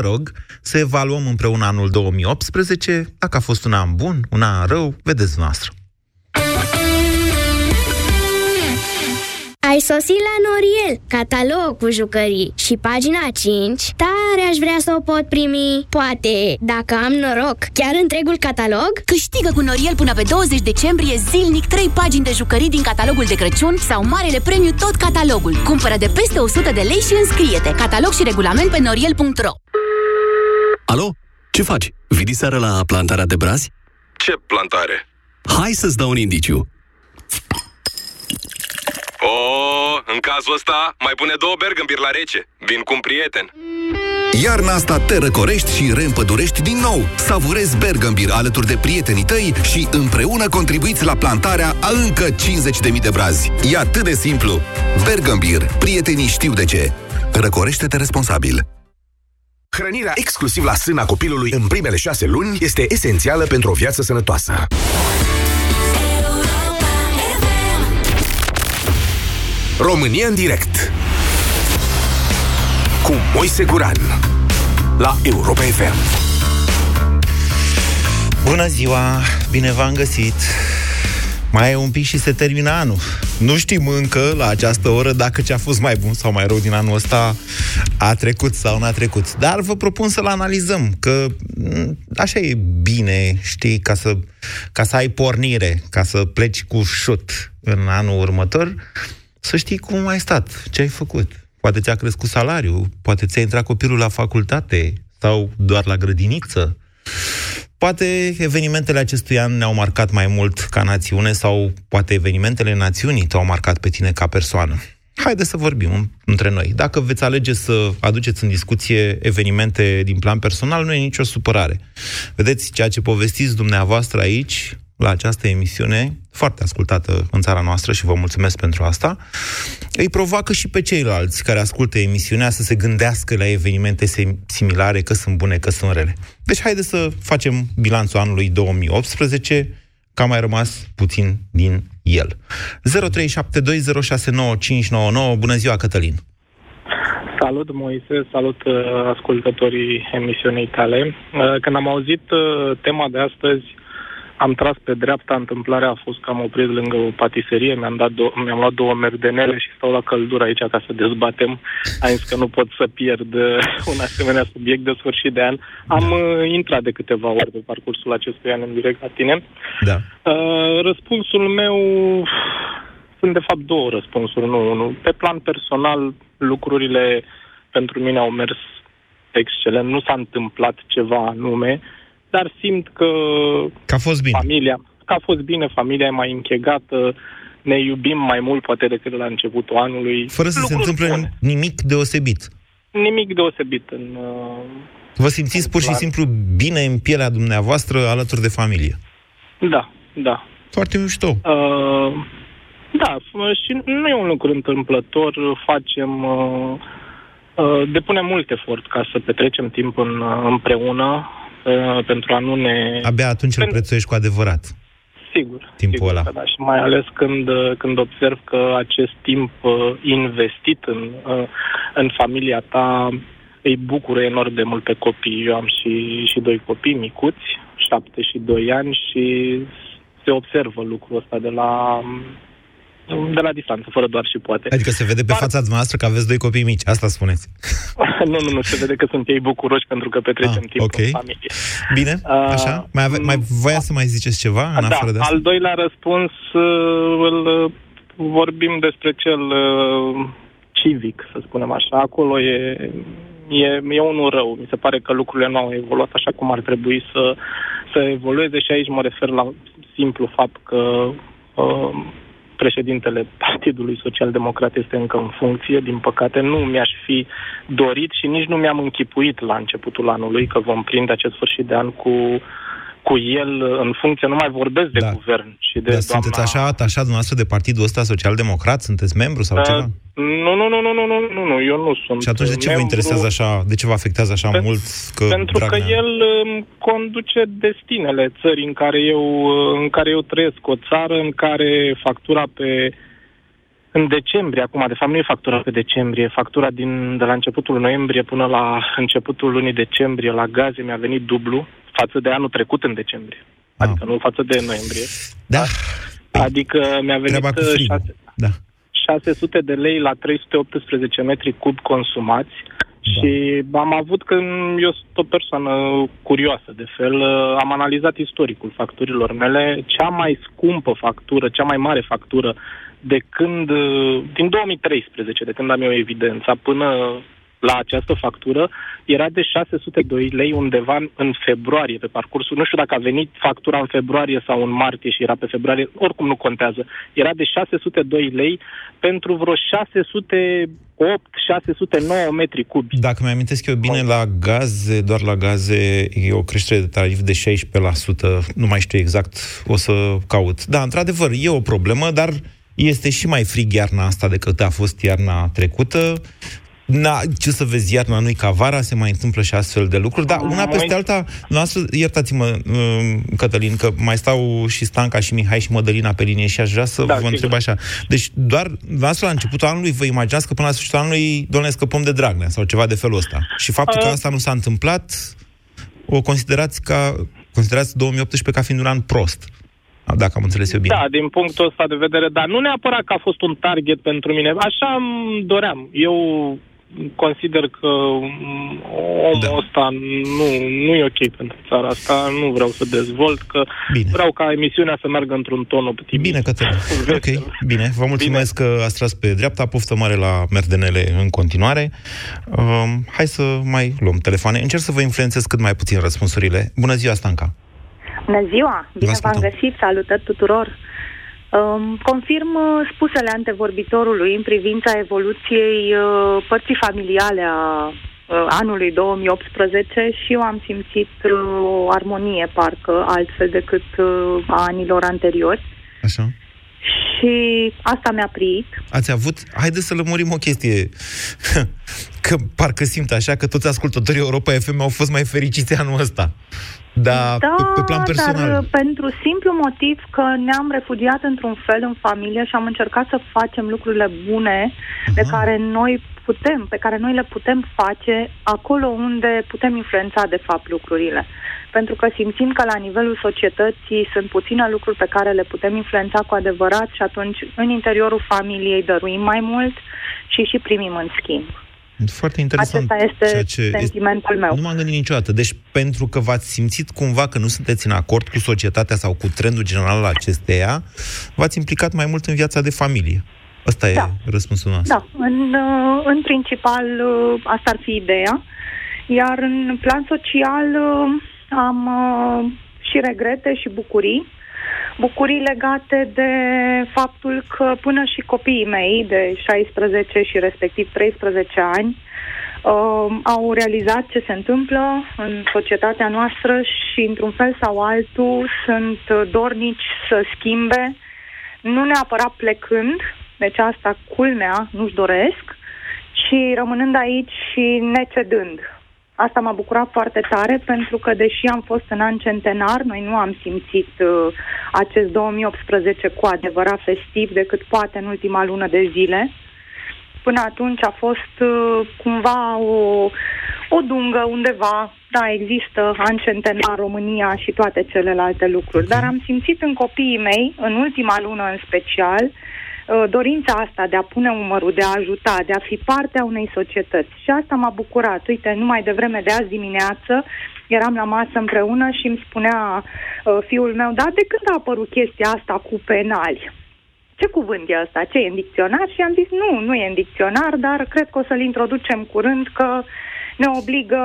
Vă rog să evaluăm împreună anul 2018, dacă a fost un an bun, un an rău, vedeți noastră. Ai sosit la Noriel, catalog cu jucării și pagina 5 Tare aș vrea să o pot primi Poate, dacă am noroc, chiar întregul catalog? Câștigă cu Noriel până pe 20 decembrie zilnic 3 pagini de jucării din catalogul de Crăciun sau marele premiu tot catalogul Cumpără de peste 100 de lei și înscrie-te Catalog și regulament pe noriel.ro Alo? Ce faci? Vii seara la plantarea de brazi? Ce plantare? Hai să-ți dau un indiciu. Oh, în cazul ăsta, mai pune două bergambir la rece. Vin cu un prieten. Iarna asta te răcorești și reîmpădurești din nou. Savurezi Bergambir alături de prietenii tăi și împreună contribuiți la plantarea a încă 50.000 de brazi. E atât de simplu. Bergambir. Prietenii știu de ce. Răcorește-te responsabil. Hrănirea exclusiv la sâna copilului în primele șase luni este esențială pentru o viață sănătoasă. România în direct cu Moise Guran la Europa FM. Bună ziua, bine v-am găsit! Mai e un pic și se termină anul. Nu știm încă, la această oră, dacă ce a fost mai bun sau mai rău din anul ăsta a trecut sau n-a trecut. Dar vă propun să-l analizăm, că m, așa e bine, știi, ca să, ca să ai pornire, ca să pleci cu șut în anul următor, să știi cum ai stat, ce ai făcut. Poate ți-a crescut salariul, poate ți-a intrat copilul la facultate sau doar la grădiniță. Poate evenimentele acestui an ne-au marcat mai mult ca națiune sau poate evenimentele națiunii te-au marcat pe tine ca persoană. Haideți să vorbim între noi. Dacă veți alege să aduceți în discuție evenimente din plan personal, nu e nicio supărare. Vedeți, ceea ce povestiți dumneavoastră aici la această emisiune, foarte ascultată în țara noastră și vă mulțumesc pentru asta, îi provoacă și pe ceilalți care ascultă emisiunea să se gândească la evenimente similare, că sunt bune, că sunt rele. Deci haideți să facem bilanțul anului 2018, că a mai rămas puțin din el. 0372069599. Bună ziua, Cătălin! Salut, Moise, salut uh, ascultătorii emisiunii tale. Uh, când am auzit uh, tema de astăzi, am tras pe dreapta, întâmplarea a fost că am oprit lângă o patiserie, mi-am, dat dou- mi-am luat două merdenele și stau la căldură aici ca să dezbatem. Am zis că nu pot să pierd uh, un asemenea subiect de sfârșit de an. Am uh, intrat de câteva ori pe parcursul acestui an în direct la tine. Da. Uh, răspunsul meu sunt de fapt două răspunsuri, nu unul. Pe plan personal, lucrurile pentru mine au mers excelent. Nu s-a întâmplat ceva anume, dar simt că, Că a fost bine. familia, că a fost bine, familia e mai închegată, ne iubim mai mult poate decât la începutul anului. Fără să se Lucruri întâmple bune. nimic deosebit. Nimic deosebit în... Uh, Vă simțiți pur și Clar. simplu bine în pielea dumneavoastră alături de familie. da, da. Foarte mișto. Uh, da, f- și nu e un lucru întâmplător, facem... Uh, uh, depunem mult efort ca să petrecem timp în, uh, împreună uh, pentru a nu ne... Abia atunci îl Pentru- prețuiești cu adevărat. Sigur. Timpul sigur ăla. că Da, și mai ales când, uh, când observ că acest timp uh, investit în, uh, în familia ta îi bucură enorm de mult pe copii. Eu am și, și doi copii micuți, șapte și doi ani și se observă lucrul ăsta de la, de la distanță, fără doar și poate. Adică se vede pe Dar- fața noastră că aveți doi copii mici, asta spuneți. nu, nu, nu, se vede că sunt ei bucuroși pentru că petrecem Ah, timp ok. în familie. Bine, Uh, așa? Mai, ave- mai voia să mai ziceți ceva în da, afară de asta? al doilea răspuns uh, îl uh, vorbim despre cel uh, civic, să spunem așa. Acolo e, e, e unul rău. Mi se pare că lucrurile nu au evoluat așa cum ar trebui să, să evolueze și aici mă refer la simplu fapt că uh, președintele Partidului Social Democrat este încă în funcție. Din păcate, nu mi-aș fi dorit și nici nu mi-am închipuit la începutul anului că vom prinde acest sfârșit de an cu cu el în funcție, nu mai vorbesc de Da. guvern și de Dar doamna... sunteți așa atașat dumneavoastră de partidul ăsta social-democrat? Sunteți membru sau Uh, ceva? Nu, nu, nu, nu, nu, nu, nu, nu, eu nu sunt Și atunci de ce vă membru, interesează așa, de ce vă afectează așa Pen- mult că Pentru că Dragnea... el um, conduce destinele țării în care eu, uh, în care eu trăiesc, o țară în care factura pe În decembrie, acum, de fapt nu e factura pe decembrie, factura din, de la începutul noiembrie până la începutul lunii decembrie la gaze mi-a venit dublu față de anul trecut în decembrie. Ah. Adică nu față de noiembrie. Da. Adică mi-a venit Treaba cu uh, frigul. șase- Da. 600 de lei la 318 metri cub consumați și am avut că eu sunt o persoană curioasă de fel, uh, am analizat istoricul facturilor mele, cea mai scumpă factură, cea mai mare factură de când, uh, din 2013, de când am eu evidența, până la această factură, era de 602 lei undeva în- în februarie, pe parcursul. Nu știu dacă a venit factura în februarie sau în martie și era pe februarie, oricum nu contează. Era de 602 lei pentru vreo 608-609 metri cubi. Dacă mi-amintesc eu bine, la gaze, doar la gaze, e o creștere de tarif de 16%, nu mai știu exact, o să caut. Da, într-adevăr, e o problemă, dar este și mai frig iarna asta decât a fost iarna trecută. Na, ce să vezi, iarna nu-i ca vara, se mai întâmplă și astfel de lucruri, dar una peste alta, noastră, iertați-mă, um, Cătălin, că mai stau și Stanca și Mihai și Mădălina pe linie și aș vrea să Da, vă sigur. întreb așa. Deci, doar noastră la începutul anului vă imaginați că până la sfârșitul anului, doamne, scăpăm de Dragnea sau ceva de felul ăsta. Și faptul că Uh. asta nu s-a întâmplat, o considerați ca considerați 2018 ca fiind un an prost. Dacă am înțeles eu bine. Da, din punctul ăsta de vedere, dar nu neapărat că a fost un target pentru mine. Așa îmi doream. Eu consider că mm, omul Da. da. ăsta nu, nu e ok pentru țara asta, nu vreau să dezvolt, că Bine. vreau ca emisiunea să meargă într-un ton optimist. Bine, Cătălin. Ok, bine. Vă mulțumesc că ați tras pe dreapta. Poftă mare la merdenele în continuare. Um, hai să mai luăm telefoane. Încerc să vă influențez cât mai puțin răspunsurile. Bună ziua, Stanca. Bună ziua! Bine v-am ascultăm. găsit! Salutări tuturor! Um, confirm uh, spusele antevorbitorului în privința evoluției uh, părții familiale a uh, anului 2018 și eu am simțit uh, o armonie, parcă, altfel decât uh, a anilor anteriori. Așa. Și asta mi-a priit. Ați avut... Haideți să lămurim o chestie. că parcă simt așa că toți ascultătorii Europa FM au fost mai fericiți anul ăsta. Da, da, pe, pe plan personal. dar uh, pentru simplu motiv că ne-am refugiat într-un fel în familie și am încercat să facem lucrurile bune de Aha. care noi putem, pe care noi le putem face acolo unde putem influența de fapt lucrurile. Pentru că simțim că la nivelul societății sunt puține lucruri pe care le putem influența cu adevărat și atunci în interiorul familiei dăruim mai mult și și primim în schimb. Foarte interesant. Acesta este ceea ce sentimentul meu. Nu m-am gândit niciodată. Deci, pentru că v-ați simțit cumva că nu sunteți în acord cu societatea sau cu trendul general al acesteia, v-ați implicat mai mult în viața de familie. Ăsta Da. e răspunsul nostru. Da, în, uh, în principal uh, asta ar fi ideea. Iar în plan social uh, am uh, și regrete și bucurii. Bucurii legate de faptul că până și copiii mei de 16 și respectiv 13 ani uh, au realizat ce se întâmplă în societatea noastră și într-un fel sau altul sunt uh, dornici să schimbe, nu neapărat plecând, deci asta culmea, nu-și doresc, ci rămânând aici și necedând. Asta m-a bucurat foarte tare pentru că, deși am fost în an centenar, noi nu am simțit uh, acest 2018 cu adevărat festiv decât poate în ultima lună de zile. Până atunci a fost uh, cumva o, o dungă undeva. Da, există an centenar România și toate celelalte lucruri. Dar am simțit în copiii mei, în ultima lună în special, uh, dorința asta de a pune umărul, de a ajuta, de a fi parte a unei societăți. Și asta m-a bucurat. Uite, numai de vreme de azi dimineață eram la masă împreună și îmi spunea uh, fiul meu, da, de când a apărut chestia asta cu penali? Ce cuvânt e ăsta? Ce e în dicționar? Și am zis, nu, nu e în dicționar, dar cred că o să-l introducem curând, că ne obligă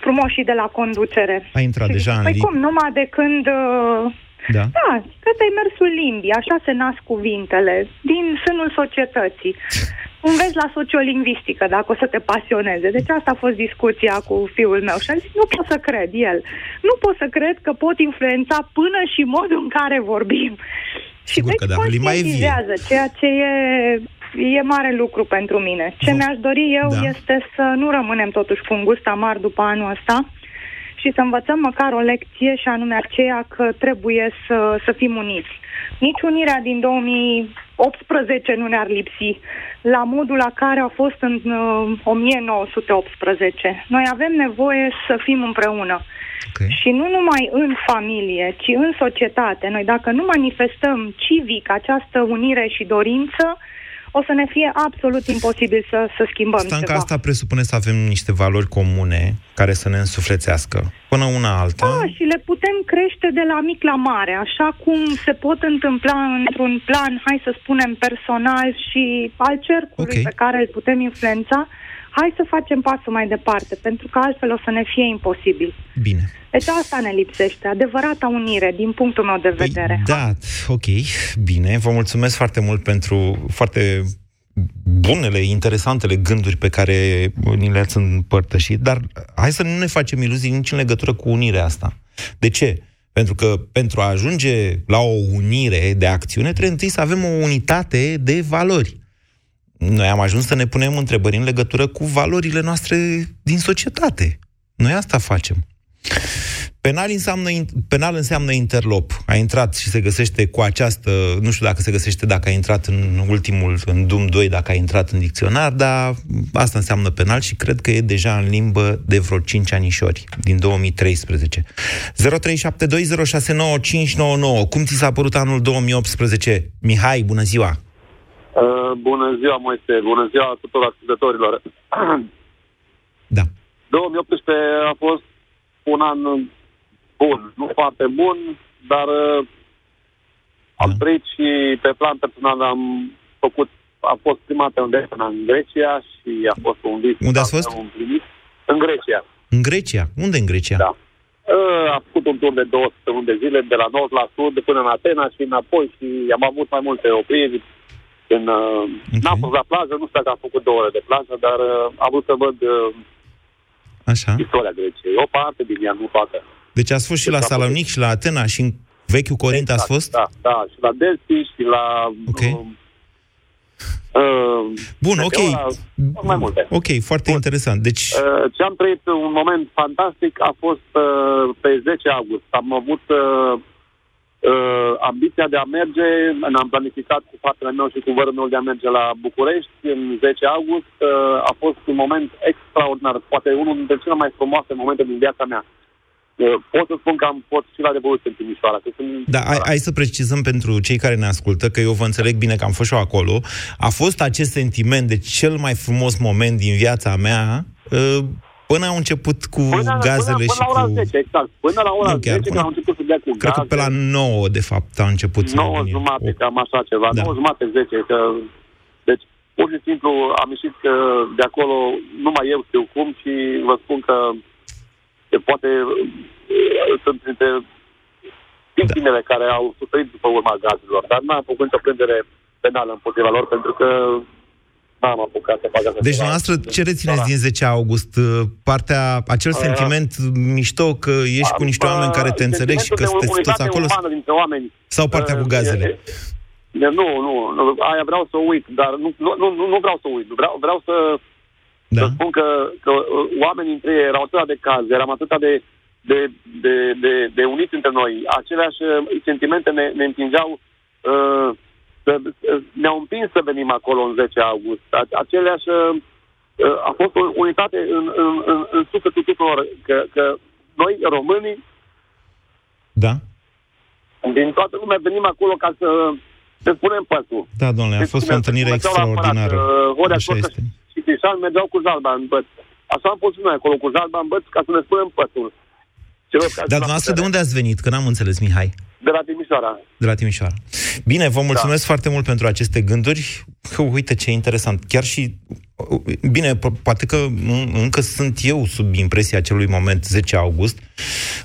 frumoșii de la conducere. A intrat Și deja zic, în Păi limbi. cum, numai de când... Uh, Da. da, ăsta e mersul limbii, așa se nasc cuvintele, din sânul societății. Înveți la sociolingvistică, dacă o să te pasioneze. Deci asta a fost discuția cu fiul meu și a zis, nu pot să cred el. Nu pot să cred că pot influența până și modul în care vorbim. Sigur și că deci da, limba e vie. conștientizează, ceea ce e, e mare lucru pentru mine. Ce Vă- mi-aș dori eu Da. este să nu rămânem totuși cu un gust amar după anul ăsta și să învățăm măcar o lecție și anume aceea că trebuie să, să fim uniți. Nici unirea din 2018 nu ne-ar lipsi la modul la care a fost în uh, 1918. Noi avem nevoie să fim împreună. Okay. Și nu numai în familie, ci în societate. Noi dacă nu manifestăm civic această unire și dorință, o să ne fie absolut imposibil să, să schimbăm Stanca, ceva. asta presupune să avem niște valori comune care să ne însuflețească până una alta. Da, și le putem crește de la mic la mare, așa cum se pot întâmpla într-un plan, hai să spunem, personal și al cercului Ok. pe care îl putem influența, hai să facem pasul mai departe, pentru că altfel o să ne fie imposibil. Bine. Deci asta ne lipsește, adevărata unire, din punctul meu de vedere. Păi, da, ok, bine. Vă mulțumesc foarte mult pentru foarte bunele, interesantele gânduri pe care ni le-ați împărtășit, dar hai să nu ne facem iluzii nici în legătură cu unirea asta. De ce? Pentru că pentru a ajunge la o unire de acțiune, trebuie întâi să avem o unitate de valori. Noi am ajuns să ne punem întrebări în legătură cu valorile noastre din societate. Noi asta facem. Penal înseamnă, penal înseamnă interlop. A intrat și se găsește cu această, nu știu dacă se găsește dacă a intrat în ultimul, în DUM 2, dacă a intrat în dicționar, dar asta înseamnă penal și cred că e deja în limbă de vreo 5 anișori, din 2013. 0372069599. Cum ți s-a părut anul 2018? Mihai, bună ziua! Uh, bună ziua, Moise, bună ziua tuturor ascultătorilor. Da. 2018 a fost un an bun, nu foarte bun, dar uh, am trăit și pe plan personal am făcut, a fost prima dată unde în Grecia și a fost un vis. Unde ați fost? Am împlinit. În Grecia. În Grecia? Unde în Grecia? Da. Uh, am făcut un tur de două săptămâni de zile, de la nord la sud, până în Atena și înapoi și am avut mai multe opriri. În, uh, Ok. N-am fost la plajă, nu știu dacă am făcut două ore de plajă, dar uh, am vrut să văd uh, Așa. istoria Greciei. O parte din ea, nu toată. Deci ați fost și la Salonic și la Atena și în vechiul Corint ați fost? Da, da, și la Delphi și la... Ok. Uh, uh, Bun, ok. Meteora, mai multe. Ok, foarte interesant. Deci, Uh, ce am trăit un moment fantastic a fost uh, pe 10 august. Am avut uh, uh, ambiția de a merge, ne-am planificat cu fratele meu și cu vărul meu de a merge la București în 10 august. Uh, a fost un moment extraordinar, poate unul dintre cele mai frumoase momente din viața mea. Uh, pot să spun că am fost și la Revoluție în Timișoara. Că sunt da, hai, hai să precizăm pentru cei care ne ascultă, că eu vă înțeleg bine că am fost și eu acolo. A fost acest sentiment de cel mai frumos moment din viața mea, uh, până au început cu Până, gazele până, și până la ora cu... 10, exact. Până la ora Nu chiar, 10, până- când am început să dea cu Cred că gaze. pe la 9, de fapt, a început să 9 veni. jumate, cam așa ceva, Da. 9 jumate, 10, că... Deci, pur și simplu, am ieșit că de acolo, numai eu știu cum și vă spun că, că poate uh, sunt printre victimele care au suferit după urma gazelor, dar n-am făcut nicio plângere penală împotriva lor, pentru că n-am apucat să fac asta. Deci, dumneavoastră, ce rețineți din 10 august? Uh, Partea, acel Uh, sentiment mișto că ești cu niște oameni care te înțeleg și că Sentimentul de sunteți toți unitate acolo? umană dintre oameni. Sau partea cu Uh, gazele? e- e- Nu, nu, nu, aia vreau să o uit, dar nu, nu, nu, nu vreau să o uit. Vreau, vreau să, Da. să spun că, că uh, oamenii între ei erau atât de calzi, eram atât de, de, de, de, de uniți între noi. Aceleași uh, sentimente ne, ne împingeau uh, să, uh, ne-au împins să venim acolo în 10 august. A- Aceleași uh, uh, a fost o unitate în, în, în, în sufletul tuturor, că, că noi, românii, Da? din toată lumea venim acolo ca să ne spunem păsul. Da, domnule, a Deci, fost o cum întâlnire mergeau la aparat, extraordinară. uh, Horea Așa Ciorcă este. și Crișan mergeau cu jalba în băț. Așa am fost și noi acolo, cu jalba în băț, ca să ne spunem păsul. Celor care Dar sunt la dumneavoastră de putere. unde ați venit? Că n-am înțeles, Mihai. De la Timișoara. De la Timișoara. Bine, vă mulțumesc da. foarte mult pentru aceste gânduri. Că, uite ce interesant. Chiar și... Bine, po- poate că în- încă sunt eu sub impresia acelui moment, 10 august,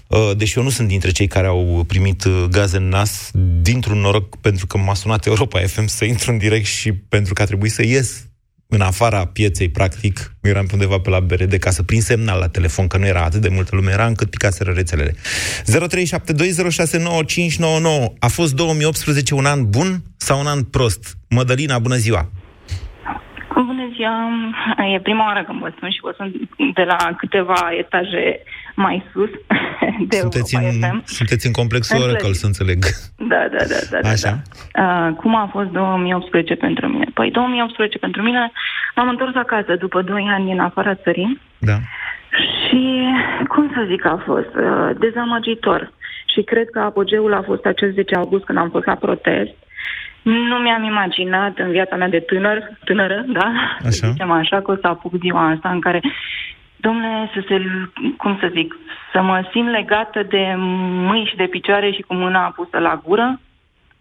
uh, deși eu nu sunt dintre cei care au primit uh, gaze în nas, dintr-un noroc, pentru că m-a sunat Europa FM să intru în direct și pentru că a trebuit să ies în afara pieței, practic, eram pe undeva pe la BRD ca să prind semnal la telefon, că nu era atât de multă lume, era încât picaseră rețelele. 0372069599. A fost 2018 un an bun sau un an prost? Mădălina, bună ziua! Bună ziua! E prima oară când vă sun și vă sun de la câteva etaje mai sus de Sunteți Europa în, FM. sunteți în complexul În Oracle, clădire. să înțeleg. Da, da, da, da. da, Așa? Da. Uh, cum a fost 2018 pentru mine? Păi 2018 pentru mine m-am întors acasă după 2 ani în afara țării Da. și, cum să zic, a fost uh, dezamăgitor. Și cred că apogeul a fost acel 10 august când am fost la protest. Nu mi-am imaginat în viața mea de tânăr, tânără, da? Așa. Să zicem așa, că o să apuc ziua asta în care, domnule, să se, cum să zic, să mă simt legată de mâini și de picioare și cu mâna pusă la gură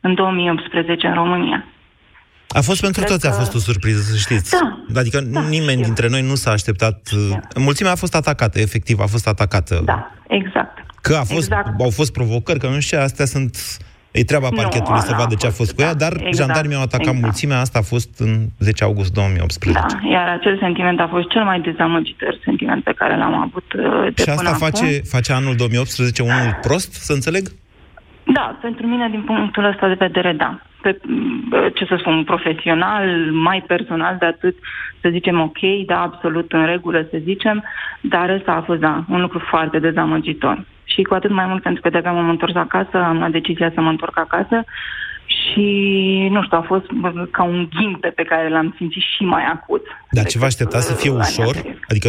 în 2018 în România. A fost pentru Cred toți, a că- fost o surpriză, să știți. Da, Adică nimeni dintre noi nu s-a așteptat... uh, Mulțimea a fost atacată, efectiv, a fost atacată. Da, exact. Că a fost, Exact. au fost provocări, că nu știu ce, astea sunt... E treaba Nu, parchetului să ala vadă a ce a fost cu ea, dar exact, jandarmii au atacat exact. mulțimea, asta a fost în 10 august 2018. Da, iar acel sentiment a fost cel mai dezamăgitor sentiment pe care l-am avut uh, de Și asta până face, acum. face anul 2018 unul prost, să înțeleg? Da, pentru mine, din punctul ăsta de vedere, da. Pe, m, ce să spun, profesional, mai personal de atât, să zicem ok, da, absolut în regulă, să zicem, dar ăsta a fost, da, un lucru foarte dezamăgitor. Și cu atât mai mult pentru că de-abia m-am întors acasă, am luat decizia să mă întorc acasă și, nu știu, a fost bă, ca un ghimpe pe care l-am simțit și mai acut. Dar ce vă aștepta să fie uh, ușor? anii Adică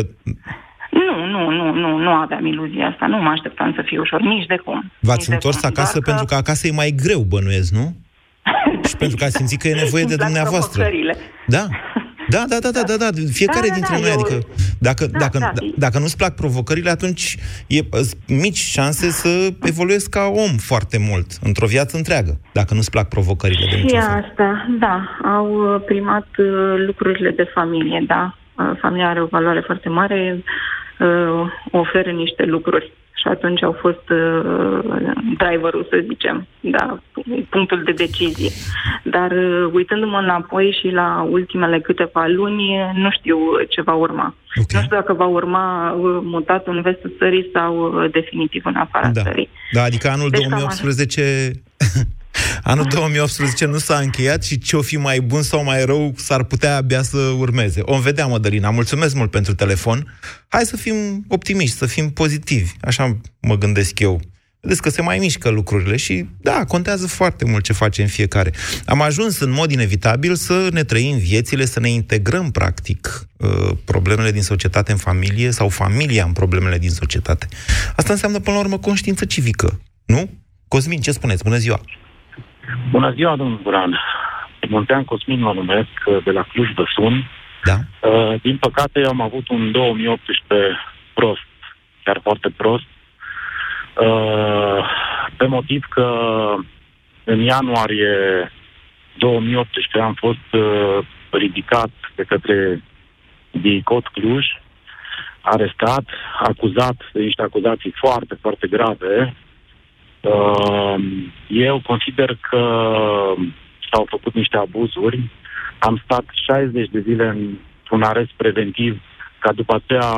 Nu, nu, nu, nu, nu aveam iluzia asta, nu mă așteptam să fie ușor, nici de cum. v-ați Nici de întors cum, acasă doar pentru că acasă e mai greu, bănuiesc, nu? Și pentru că ați simțit că e nevoie de Îmi plac dumneavoastră. provocările. Da. Da, da, da, da, da, da. Fiecare Da, da, dintre da, noi, eu- adică dacă, Da, dacă, da. dacă nu-ți plac provocările, atunci e sunt mici șanse să evoluezi ca om foarte mult, într-o viață întreagă, dacă nu-ți plac provocările de Și niciun fel. asta, da, au uh, primat uh, lucrurile de familie, da. Uh, Familia are o valoare foarte mare, uh, oferă niște lucruri și atunci au fost uh, driverul, să zicem, da, punctul de decizie. Dar uh, uitându-mă înapoi și la ultimele câteva luni, nu știu ce va urma. Okay. Nu știu dacă va urma uh, mutat în vestul țării sau uh, definitiv în afara Da. țării. Da, adică anul Deci cam 2018 Anul 2018 nu s-a încheiat și ce-o fi mai bun sau mai rău s-ar putea abia să urmeze. O vedea, Mădălina. Mulțumesc mult pentru telefon. Hai să fim optimiști, să fim pozitivi. Așa mă gândesc eu. Vedeți că se mai mișcă lucrurile și, da, contează foarte mult ce facem fiecare. Am ajuns în mod inevitabil să ne trăim viețile, să ne integrăm, practic, uh, problemele din societate în familie sau familia în problemele din societate. Asta înseamnă, până la urmă, conștiință civică, nu? Cosmin, ce spuneți? Bună ziua! Bună ziua, domnul Buran. Muntean Cosmin mă numesc, de la Cluj vă sun. Da. Uh, din păcate, eu am avut un 2018 prost, chiar foarte prost, uh, pe motiv că în ianuarie 2018 am fost uh, ridicat de către DICOT Cluj, arestat, acuzat de niște acuzații foarte, foarte grave. Uh, eu consider că s-au făcut niște abuzuri. Am stat 60 de zile într-un arest preventiv ca după aceea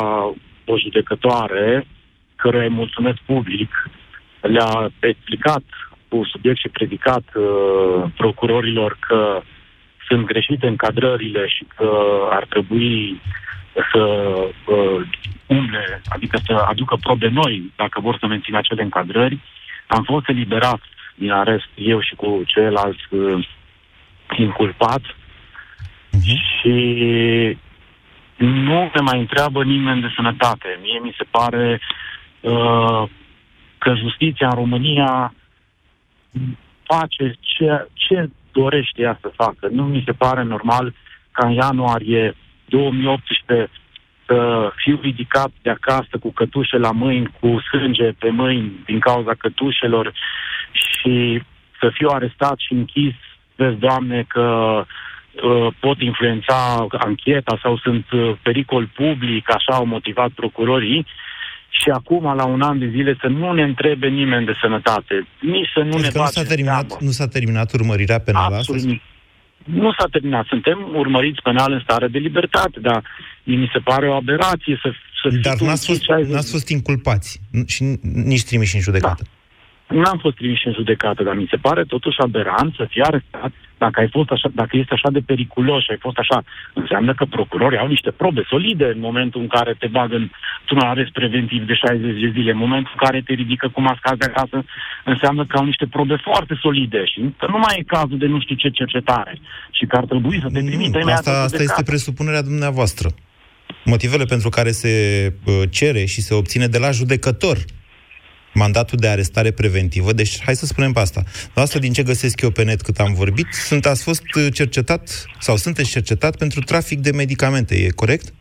o judecătoare, căruia îi mulțumesc public, le-a explicat cu subiect și predicat uh, procurorilor că sunt greșite încadrările și că ar trebui să uh, umble, adică să aducă probe noi dacă vor să mențină acele încadrări. Am fost eliberat din arest eu și cu ceilalți uh, inculpați și nu ne mai întreabă nimeni de sănătate. Mie mi se pare uh, că justiția în România face ce, ce dorește ea să facă. Nu mi se pare normal ca în ianuarie 2018 să fiu ridicat de acasă cu cătușe la mâini, cu sânge pe mâini din cauza cătușelor și să fiu arestat și închis, vezi, Doamne, că uh, pot influența ancheta sau sunt uh, pericol public, așa au motivat procurorii, și acum, la un an de zile, să nu ne întrebe nimeni de sănătate, nici să nu Crezi ne că nu s-a, bage terminat, nu s-a terminat urmărirea penală Absolut astăzi? Nu s-a terminat. Suntem urmăriți penal în stare de libertate, dar mi se pare o aberație să, să fii Dar tu n-ați închis fost, 60 n-ați fost inculpați și nici trimiși în judecată. N-am fost trimis în judecată, dar mi se pare totuși aberant să fie arestat dacă, ai fost așa, dacă este așa de periculos și ai fost așa, înseamnă că procurorii au niște probe solide în momentul în care te bagă într-un arest preventiv de 60 de zile, în momentul în care te ridică cu masca de acasă, înseamnă că au niște probe foarte solide și că nu mai e cazul de nu știu ce cercetare și că ar trebui să te trimită nu, Asta, asta este presupunerea dumneavoastră. Motivele pentru care se uh, cere și se obține de la judecător mandatul de arestare preventivă. Deci, hai să spunem pe asta. La asta, din ce găsesc eu pe net cât am vorbit, sunt, ați fost cercetat sau sunteți cercetat pentru trafic de medicamente, e corect?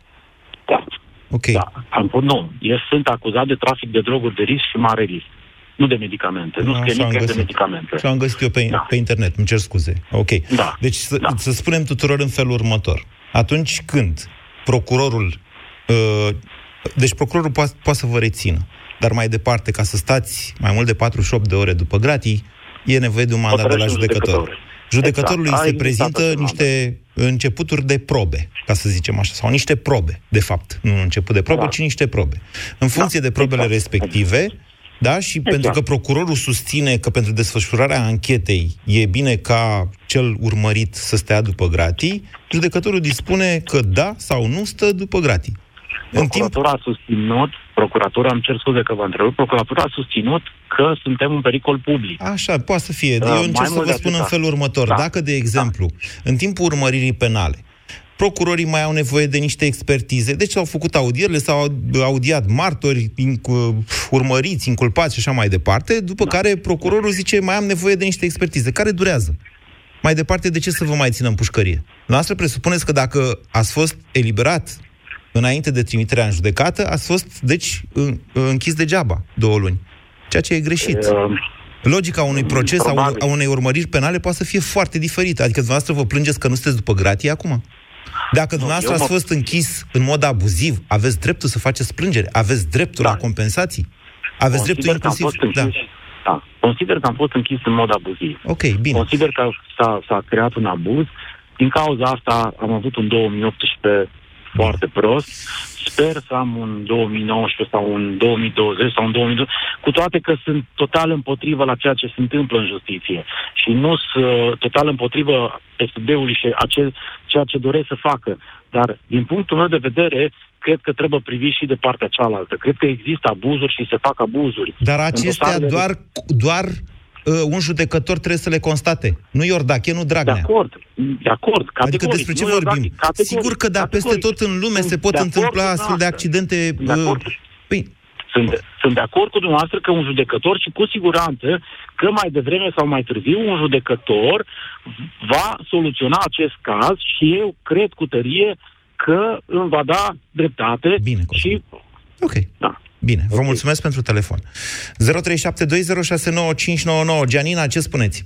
Da. Ok. Da. Am, nu, eu sunt acuzat de trafic de droguri de risc și mare risc. Nu de medicamente. Nu scrie nicăieri de medicamente. Și am găsit eu pe, da. pe internet, îmi cer scuze. Ok. Da. Deci să, da. să spunem tuturor în felul următor. Atunci când procurorul uh, deci procurorul poate, poate să vă rețină. Dar mai departe, ca să stați mai mult de 48 de ore după gratii, e nevoie de un mandat de la judecător. Judecătorului exact. se prezintă niște începuturi de probe, ca să zicem așa, sau niște probe, de fapt. Nu un început de probe, da. ci niște probe. În funcție da. de probele exact. respective, da, și exact. pentru că procurorul susține că pentru desfășurarea anchetei e bine ca cel urmărit să stea după gratii, judecătorul dispune că da sau nu stă după gratii. Procuratura timp... a susținut, procuratura, îmi cer scuze că vă întrerup, procuratura a susținut că suntem un pericol public. Așa, poate să fie. Uh, Eu încerc să vă spun în felul următor. Da. Dacă, de exemplu, da. în timpul urmăririi penale, procurorii mai au nevoie de niște expertize. Deci s-au făcut audierile, s-au audiat martori, urmăriți, inculpați și așa mai departe, după da. care procurorul zice, mai am nevoie de niște expertize, care durează. Mai departe, de ce să vă mai ținem pușcărie? Noastră presupuneți că dacă ați fost eliberat înainte de trimiterea în judecată, ați fost, deci, închis degeaba două luni. Ceea ce e greșit. Uh, Logica unui proces, a, un, a unei urmăriri penale poate să fie foarte diferită. Adică dumneavoastră vă plângeți că nu sunteți după gratie acum? Dacă nu, dumneavoastră ați fost închis în mod abuziv, aveți dreptul să faceți plângere, aveți dreptul da. la compensații, aveți Consider dreptul inclusiv... Închis, da. da. Consider că am fost închis în mod abuziv. Ok, bine. Consider că s-a, s-a creat un abuz. Din cauza asta am avut un 2018 foarte prost. Sper să am un 2019 sau un 2020 sau un 2020, cu toate că sunt total împotrivă la ceea ce se întâmplă în justiție și nu sunt uh, total împotrivă PSD-ului și acel, ceea ce doresc să facă. Dar, din punctul meu de vedere, cred că trebuie privit și de partea cealaltă. Cred că există abuzuri și se fac abuzuri. Dar acestea doar, doar uh, un judecător trebuie să le constate. Nu Iordache, nu Dragnea. De acord, de acord, categoric. Adică despre ce nu vorbim? Iordache, Sigur că da, peste tot în lume se pot întâmpla astfel de accidente... De acord. Uh, păi, sunt, sunt de acord cu dumneavoastră că un judecător și cu siguranță că mai devreme sau mai târziu un judecător va soluționa acest caz și eu cred cu tărie că îmi va da dreptate Bine, și... Ok. Da. Bine, vă okay. mulțumesc pentru telefon. 0372069599. Gianina, ce spuneți?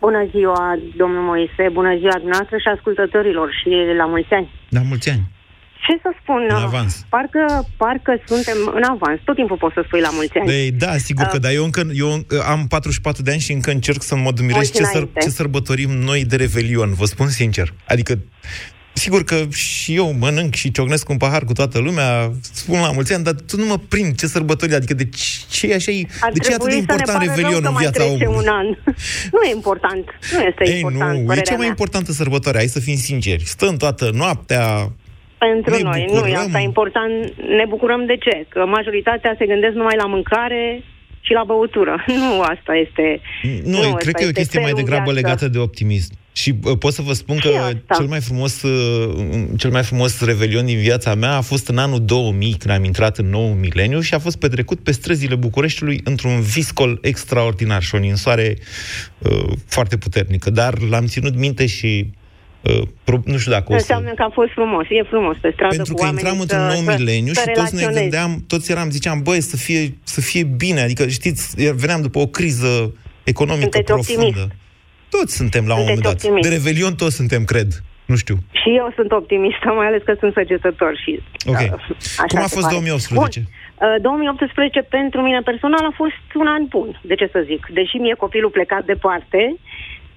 Bună ziua, domnul Moise, bună ziua dumneavoastră și ascultătorilor și la mulți ani. La mulți ani. Ce să spun? În avans. Parcă, parcă suntem în avans. Tot timpul poți să spui la mulți ani. Ei, da, sigur uh, că da. Eu, încă, eu am 44 de ani și încă încerc să mă dumirez ce, săr, ce sărbătorim noi de Revelion, vă spun sincer. Adică Sigur că și eu mănânc și ciocnesc un pahar cu toată lumea, spun la mulți ani, dar tu nu mă prind ce sărbători, adică de ce e așa, de ce e atât de important Revelionul în viața omului? un an. nu e important, nu este Ei, important, nu, e cea mai mea. importantă sărbătoare, hai să fim sinceri. Stăm toată noaptea, pentru ne noi, bucurăm. nu e asta important. Ne bucurăm de ce? Că majoritatea se gândesc numai la mâncare și la băutură. Nu asta este. Nu, nu cred că e o chestie mai degrabă viață. legată de optimism. Și uh, pot să vă spun că cel mai, frumos, uh, cel mai frumos revelion din viața mea a fost în anul 2000, când am intrat în nou mileniu și a fost petrecut pe străzile Bucureștiului într-un viscol extraordinar și o ninsoare uh, foarte puternică. Dar l-am ținut minte și uh, nu știu dacă Înseamnă să... că a fost frumos, e frumos pe stradă Pentru cu că intram într-un nou mileniu și toți ne gândeam, toți eram, ziceam, băi, să fie, să fie bine, adică știți, veneam după o criză economică Sunteți profundă. Optimist. Toți suntem la un moment dat. Optimist. De Revelion toți suntem, cred. Nu știu. Și eu sunt optimistă, mai ales că sunt săgetător și... Ok. Uh, așa Cum a fost 2018? Bun. 2018 uh, pentru mine personal a fost un an bun, de ce să zic. Deși mie copilul plecat departe,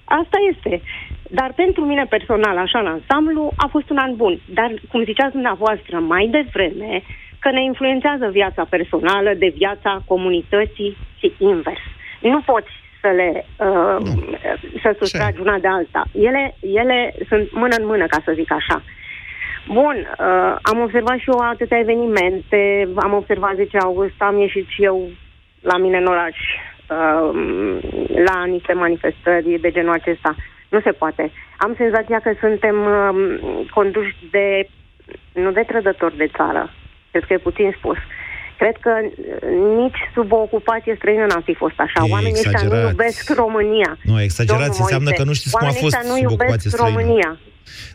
asta este. Dar pentru mine personal, așa în ansamblu, a fost un an bun. Dar, cum ziceați dumneavoastră mai devreme, că ne influențează viața personală de viața comunității și invers. Nu poți să le uh, să sustragi una de alta. Ele, ele sunt mână în mână, ca să zic așa. Bun, uh, am observat și eu atâtea evenimente, am observat 10 august, am ieșit și eu la mine în oraș uh, la niște manifestări de genul acesta. Nu se poate. Am senzația că suntem uh, conduși de, nu de trădători de țară, cred că e puțin spus. Cred că uh, nici sub o ocupație străină n-am fi fost așa. E Oamenii ăștia nu exagerați. iubesc România. Nu, exagerați Domnul înseamnă Moise. că nu știți cum a Oamenii fost ăștia nu sub iubesc ocupație străină. România.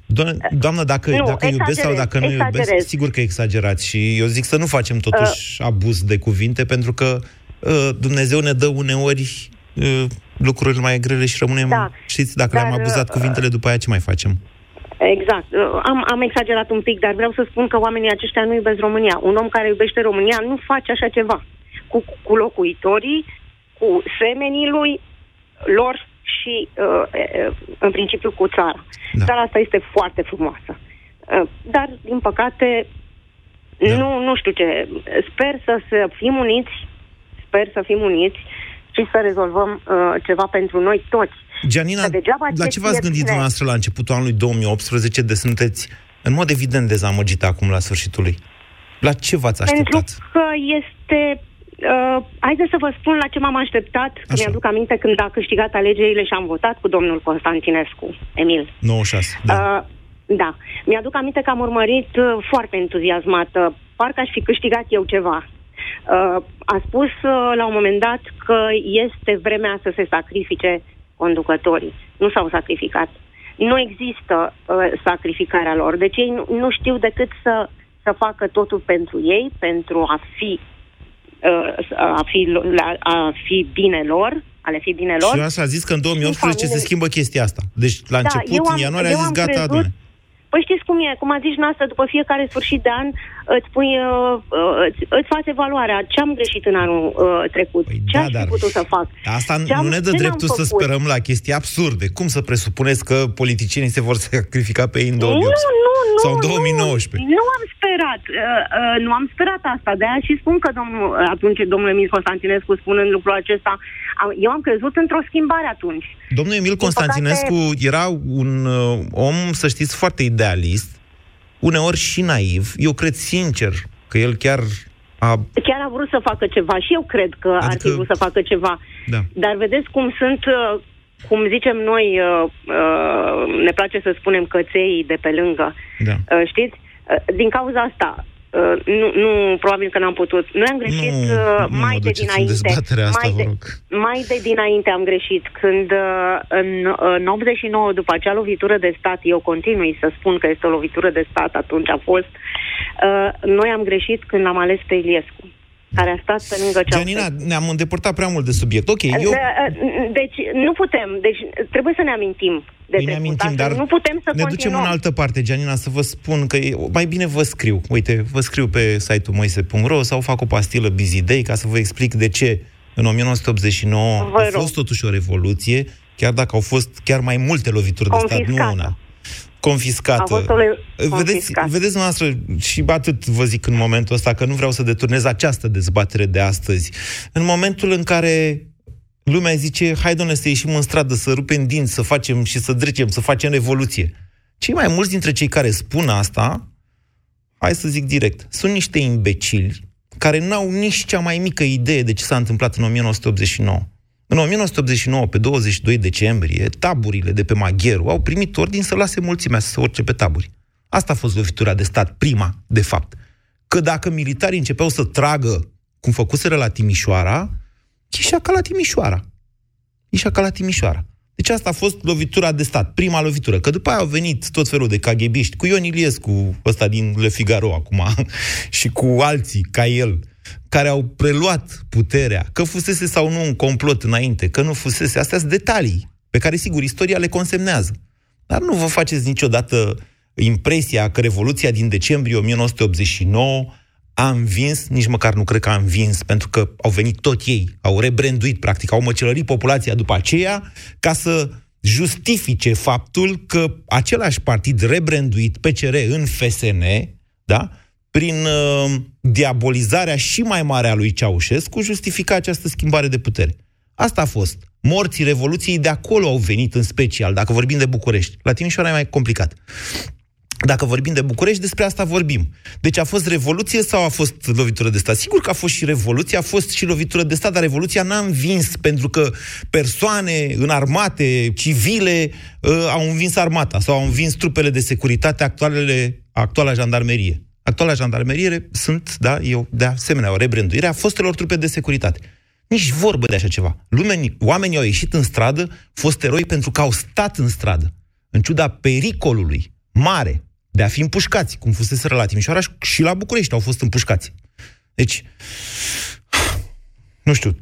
Doamnă, doamnă dacă, Nu, dacă iubesc sau exagerez, dacă nu iubesc, exagerez. sigur că exagerați. Și eu zic să nu facem totuși abuz de cuvinte, pentru că uh, Dumnezeu ne dă uneori uh, lucruri mai grele și rămânem, Da, știți, dacă dar, le-am abuzat uh, cuvintele, după aia ce mai facem? Exact. Uh, Am, am exagerat un pic, dar vreau să spun că oamenii aceștia nu iubesc România. Un om care iubește România nu face așa ceva. Cu, cu locuitorii, cu semenii lui, lor și, uh, uh, în principiu, cu țara. Da. Țara asta este foarte frumoasă. Uh, dar, din păcate, da. nu, nu știu ce. Sper să, să fim uniți, sper să fim uniți și să rezolvăm uh, ceva pentru noi toți. Gianina, Că degeaba la ce ce v-ați ție gândit bine. dumneavoastră la începutul anului 2018 de sunteți în mod evident dezamăgită acum la sfârșitul lui? La ce v-ați așteptat? Pentru că este... Uh, haideți să vă spun la ce m-am așteptat. Că mi-aduc aminte când a câștigat alegerile și am votat cu domnul Constantinescu, Emil. 96, Da. Uh, da. Mi-aduc aminte că am urmărit uh, foarte entuziasmată. Parcă aș fi câștigat eu ceva. Uh, a spus uh, la un moment dat că este vremea să se sacrifice conducătorii. Nu s-au sacrificat. Nu există uh, sacrificarea lor. Deci ei nu, nu știu decât să, să facă totul pentru ei, pentru a fi uh, a fi, la- a fi bine lor, a le fi bine lor. Și asta a zis că în 2018 se familiile- schimbă chestia asta. Deci la Da, început, eu în am- ianuarie, eu a zis am gata, crezut- domnule. Păi știți cum e, cum a zis noastră, după fiecare sfârșit de an îți, pui, uh, uh, îți, îți faci evaluarea. Ce am greșit în anul uh, trecut? Păi ce aș fi putut să fac? Asta Ce am- nu ne dă ce n-am dreptul să făcut? sperăm la chestii absurde. Cum să presupuneți că politicienii se vor sacrifica pe ei în 2018? Nu, nu, nu. Sau în nu. 2019? Nu am sperat. Uh, uh, nu am sperat asta. De aia și spun că domnul, atunci domnul Emil Constantinescu spunând lucrul acesta, am, eu am crezut într-o schimbare atunci. Domnul Emil Constantinescu era un uh, om, să știți, foarte idealist, uneori și naiv. Eu cred sincer că el chiar a... Chiar a vrut să facă ceva și eu cred că adică... ar fi vrut să facă ceva. Da. Dar vedeți cum sunt, uh, cum zicem noi, uh, uh, ne place să spunem căței de pe lângă. Da. Uh, știți? Uh, Din cauza asta, uh, nu, nu, probabil că n-am putut. Noi am greșit Nu, uh, nu mai mă de duceți în dinainte. dezbaterea asta, mai, vă de, rog. mai de dinainte am greșit. Când uh, în, în 89, după acea lovitură de stat, eu continui să spun că este o lovitură de stat, atunci a fost, uh, noi am greșit când am ales pe Iliescu care a stat pe lângă Ceaușescu. Gianina, ne-am îndepărtat prea mult de subiect. Ok, eu... Deci nu putem, deci trebuie să ne amintim de Îi ne trecut, amintim, altfel dar nu putem să ne continuăm. ducem în altă parte, Gianina, să vă spun că e, mai bine vă scriu. Uite, vă scriu pe site-ul moise.ro sau fac o pastilă Busy Day ca să vă explic de ce în 1989 Vă a rog. fost totuși o revoluție, chiar dacă au fost chiar mai multe lovituri de stat, nu Confiscată. una. Confiscată. A fost o le- Vedeți, confiscată. vedeți noastră, și atât vă zic în momentul ăsta, că nu vreau să deturnez această dezbatere de astăzi. În momentul în care lumea zice, hai doamne să ieșim în stradă, să rupem dinți, să facem și să drecem, să facem revoluție. Cei mai mulți dintre cei care spun asta, hai să zic direct, sunt niște imbecili care n-au nici cea mai mică idee de ce s-a întâmplat în 1989. În 1989, pe 22 decembrie, taburile de pe Magheru au primit ordin să lase mulțimea să se urce pe taburi. Asta a fost lovitura de stat, prima, de fapt. Că dacă militarii începeau să tragă, cum făcuseră la Timișoara, ieșea ca la Timișoara. Ieșea ca la Timișoara. Deci asta a fost lovitura de stat, prima lovitură. Că după aia au venit tot felul de caghebiști, cu Ion Iliescu, ăsta din Le Figaro acum, și cu alții ca el, care au preluat puterea, că fusese sau nu un complot înainte, că nu fusese. Astea sunt detalii pe care, sigur, istoria le consemnează. Dar nu vă faceți niciodată impresia că Revoluția din decembrie 1989 a învins, nici măcar nu cred că a învins, pentru că au venit tot ei, au rebranduit, practic, au măcelărit populația după aceea, ca să justifice faptul că același partid rebranduit, PCR, în FSN, da, prin uh, diabolizarea și mai mare a lui Ceaușescu, justifica această schimbare de putere. Asta a fost. Morții Revoluției de acolo au venit în special, dacă vorbim de București. La Timișoara e mai complicat. Dacă vorbim de București, despre asta vorbim. Deci a fost revoluție sau a fost lovitură de stat? Sigur că a fost și revoluție, a fost și lovitură de stat, dar revoluția n-a învins pentru că persoane înarmate, civile, uh, au învins armata sau au învins trupele de securitate actualele, actuala jandarmerie. Actuala jandarmerie sunt, da, eu, de asemenea, o rebranduire a fostelor trupe de securitate. Nici vorbă de așa ceva. Lumenii, oamenii au ieșit în stradă, fost eroi pentru că au stat în stradă. În ciuda pericolului mare de a fi împușcați, cum fusese la Timișoaraș și la București au fost împușcați. Deci, nu știu,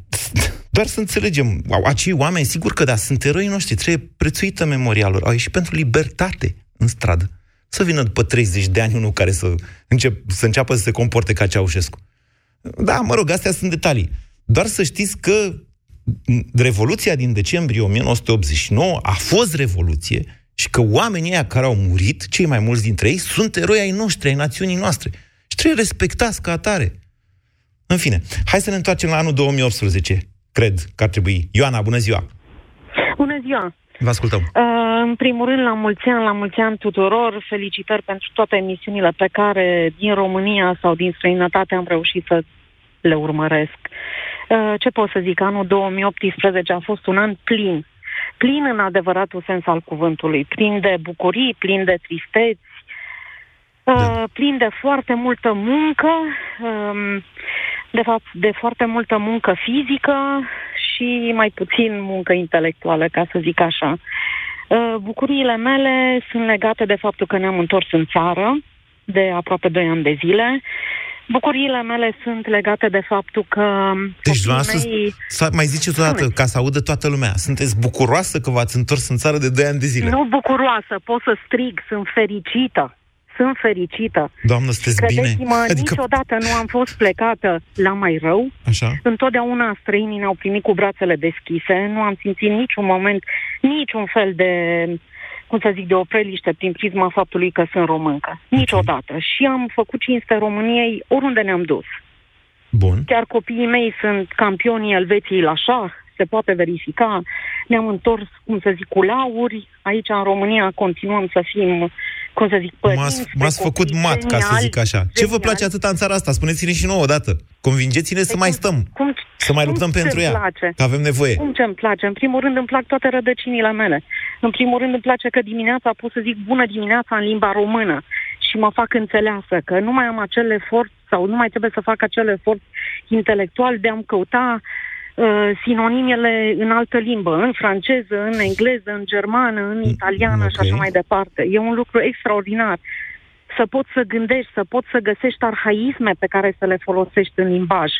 doar să înțelegem, acei oameni, sigur că da, sunt eroi noștri, trebuie prețuită memoria lor, au ieșit pentru libertate în stradă. Să vină după 30 de ani unul care să, încep, să înceapă să se comporte ca Ceaușescu. Da, mă rog, astea sunt detalii. Doar să știți că Revoluția din decembrie 1989 a fost revoluție și că oamenii ăia care au murit, cei mai mulți dintre ei, sunt eroi ai noștri, ai națiunii noastre. Și trebuie respectați ca atare. În fine, hai să ne întoarcem la anul 2018, cred că ar trebui. Ioana, bună ziua! Bună ziua! Vă ascultăm. Uh, în primul rând, la mulți ani, la mulți ani tuturor, felicitări pentru toate emisiunile pe care din România sau din străinătate am reușit să le urmăresc. Uh, ce pot să zic? Anul 2018 a fost un an plin plin în adevăratul sens al cuvântului, plin de bucurii, plin de tristeți, da. uh, plin de foarte multă muncă, um, de fapt de foarte multă muncă fizică și mai puțin muncă intelectuală, ca să zic așa. Uh, bucuriile mele sunt legate de faptul că ne-am întors în țară de aproape 2 ani de zile. Bucuriile mele sunt legate de faptul că... Deci, dumneavoastră, mei... mai ziceți o dată, ca să audă toată lumea, sunteți bucuroasă că v-ați întors în țară de 2 ani de zile? Nu bucuroasă, pot să strig, sunt fericită. Sunt fericită. Doamnă, sunteți bine? Credeți-mă, adică... niciodată nu am fost plecată la mai rău. Așa. Întotdeauna străinii ne-au primit cu brațele deschise. Nu am simțit niciun moment, niciun fel de cum să zic, de o preliște prin prisma faptului că sunt româncă. Niciodată. Și am făcut cinste României oriunde ne-am dus. Bun. Chiar copiii mei sunt campionii Elveției la șah, se poate verifica. Ne-am întors, cum să zic, cu lauri. Aici, în România, continuăm să fim cum să zic, părinți, M-ați, m-ați făcut mat, ca să zic așa. Genial. Ce vă place atât în țara asta? Spuneți-ne și nouă odată. Convingeți-ne să mai stăm. Cum, să mai luptăm pentru ea. Place? Că avem nevoie. Cum ce-mi place? În primul rând îmi plac toate rădăcinile mele. În primul rând îmi place că dimineața pot să zic bună dimineața în limba română și mă fac înțeleasă că nu mai am acel efort sau nu mai trebuie să fac acel efort intelectual de a-mi căuta uh, sinonimele în altă limbă, în franceză, în engleză, în germană, în mm, italiană okay. și așa mai departe. E un lucru extraordinar. Să poți să gândești, să poți să găsești arhaisme pe care să le folosești în limbaj.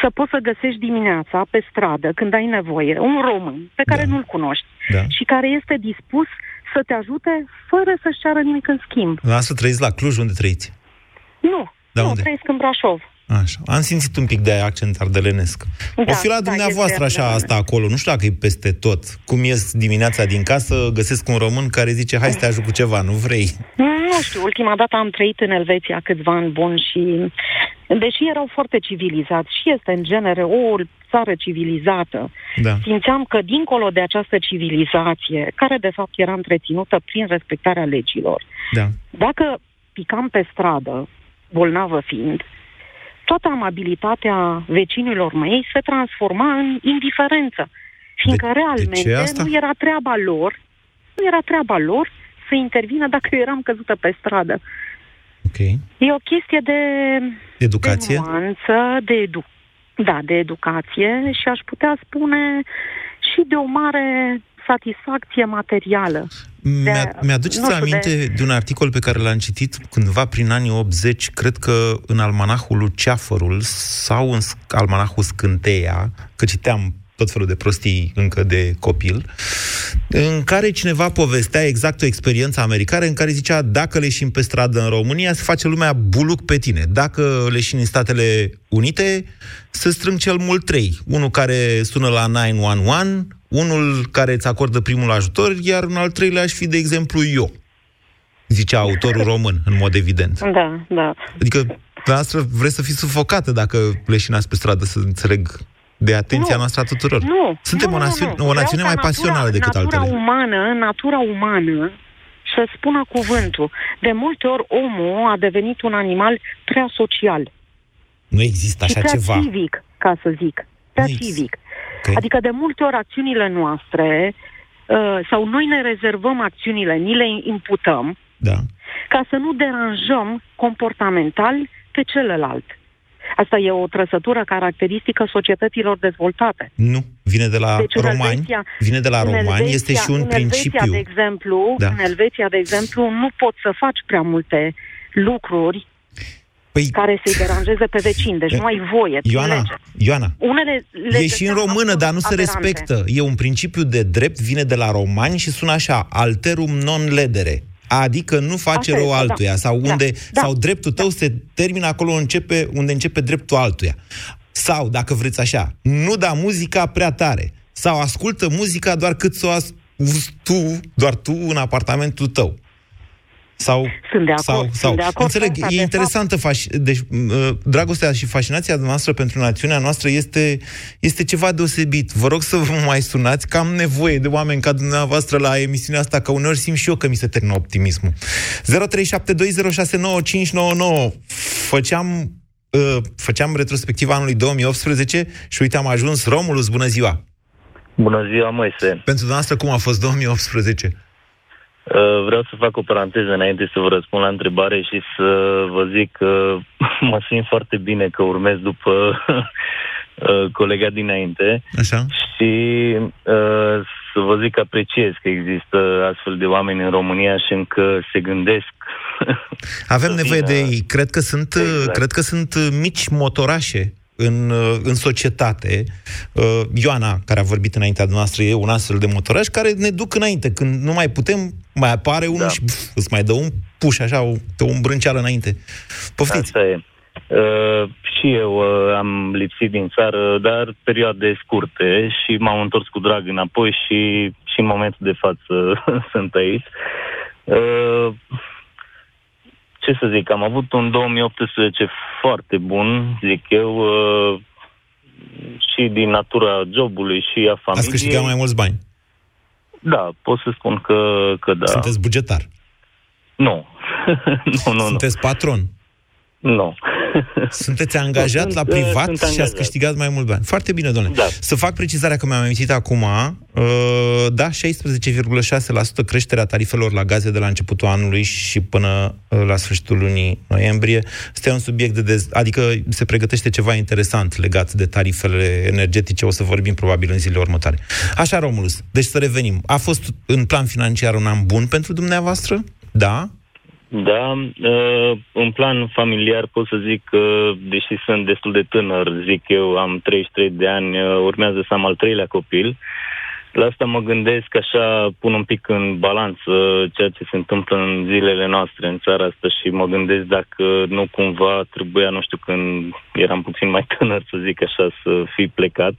Să poți să găsești dimineața pe stradă, când ai nevoie, un român pe care da. nu-l cunoști da. și care este dispus să te ajute fără să-și ceară nimic în schimb. Lasă trăiți la Cluj, unde trăiți? Nu, da, nu, unde? trăiesc în Brașov. Așa. Am simțit un pic de accent ardelenesc. Da, o fi la da, dumneavoastră așa asta acolo, nu știu dacă e peste tot. Cum ies dimineața din casă, găsesc un român care zice, hai să te ajut cu ceva, nu vrei? Nu știu, ultima dată am trăit în Elveția câțiva ani buni și deși erau foarte civilizați și este în genere o țară civilizată, da. simțeam că dincolo de această civilizație, care de fapt era întreținută prin respectarea legilor, da. dacă picam pe stradă, bolnavă fiind, toată amabilitatea vecinilor mei se transforma în indiferență. Fiindcă de, realmente de nu era treaba lor, nu era treaba lor să intervină dacă eu eram căzută pe stradă. Okay. E o chestie de educație, de nuanță, de edu- da, de educație și aș putea spune și de o mare satisfacție materială. Mi-a, mi-aduceți aminte de... de un articol pe care l-am citit cândva prin anii 80, cred că în almanahul Luceafărul sau în almanahul Scânteia, că citeam tot felul de prostii încă de copil, în care cineva povestea exact o experiență americană în care zicea dacă leșin pe stradă în România, se face lumea buluc pe tine. Dacă leșin în Statele Unite, se strâng cel mult trei. Unul care sună la 911, unul care îți acordă primul ajutor, iar un al treilea aș fi, de exemplu, eu. Zicea autorul român, în mod evident. Da, da. Adică, dumneavoastră vreți să fiți sufocată dacă leșinați pe stradă, să înțeleg de atenția Nu. noastră a tuturor. Nu. Suntem nu, o, nu, națiune, nu. o Vreau națiune ca mai natura, pasională decât natura altele. umană, natura umană să spună cuvântul. De multe ori omul a devenit un animal prea social Nu există și așa prea ceva. civic, ca să zic. Prea Nu există. Civic. Ok. Adică de multe ori acțiunile noastre uh, sau noi ne rezervăm acțiunile, ni le imputăm Da. ca să nu deranjăm comportamental pe celălalt. Asta e o trăsătură caracteristică societăților dezvoltate. Nu, vine de la Deci în romani, Elveția- vine de la în romani, Elveția- este și un în principiu. Elveția, de exemplu, Da. în Elveția, de exemplu, nu poți să faci prea multe lucruri Păi, care să-i deranjeze pe vecini. Deci nu ai voie. prin Ioana, lege. Ioana, Unele le e și în găseam română, absolut dar nu se aberante. respectă. E un principiu de drept, vine de la romani și sună așa, alterum non ledere. Adică nu face Asta rău este, da. altuia sau Da, unde da. sau dreptul tău se termină acolo începe, unde începe dreptul altuia. Sau, dacă vreți așa, nu da muzica prea tare. Sau ascultă muzica doar cât să o asculti tu, doar tu în apartamentul tău. Sau, Sunt de acord, sau, sunt sau. de acord Înțeleg, cu asta, e de interesantă faci, deci, m, dragostea și fascinația noastră pentru națiunea noastră este, este ceva deosebit. Vă rog să vă mai sunați, că am nevoie de oameni ca dumneavoastră la emisiunea asta, că uneori simt și eu că mi se termină optimismul. 0372069599 Făceam, uh, făceam retrospectiva anului 2018 și uite, am ajuns. Romulus, bună ziua! Bună ziua, Moise. Pentru dumneavoastră, cum a fost 2018? Uh, Vreau să fac o paranteză înainte să vă răspund la întrebare și să vă zic că mă simt foarte bine că urmez după uh, colega dinainte Așa? și uh, să vă zic că apreciez că există astfel de oameni în România și încă se gândesc Avem să nevoie vină- de ei. Cred că sunt, exact. cred că sunt uh, mici motorașe în, uh, în societate. Uh, Ioana, care a vorbit înaintea noastră, e un astfel de motoraș care ne duc înainte. Când nu mai putem, mai apare unul da. și pf, îți mai dă un puș așa, o, te o îmbrânceală înainte. Poftiți! Asta e. Uh, și eu uh, am lipsit din țară, dar perioade scurte și m-am întors cu drag înapoi și, și în momentul de față sunt aici. Uh, ce să zic, am avut un 2018 foarte bun, zic eu, uh, și din natura jobului și a familiei. Ați câștigat mai mulți bani. Da, pot să spun că, că da. Sunteți bugetar. Nu. nu, nu, Sunteți patron. Nu. Sunteți angajat Sunt, la uh, privat sunt și ați angajat. câștigat mai mult bani. Foarte bine, domnule. Da. Să fac precizarea că mi-am amintit acum, uh, da, 16,6% creșterea tarifelor la gaze de la începutul anului și până uh, la sfârșitul lunii noiembrie. Este un subiect de dez... adică se pregătește ceva interesant legat de tarifele energetice, o să vorbim probabil în zilele următoare. Așa, Romulus, deci să revenim. A fost în plan financiar un an bun pentru dumneavoastră? Da? Da, uh, în plan familiar pot să zic că, deși sunt destul de tânăr, zic eu, am 33 de ani, uh, urmează să am al treilea copil. La asta mă gândesc așa, pun un pic în balanță ceea ce se întâmplă în zilele noastre în țara asta și mă gândesc dacă nu cumva trebuia, nu știu, când eram puțin mai tânăr, să zic așa, să fi plecat.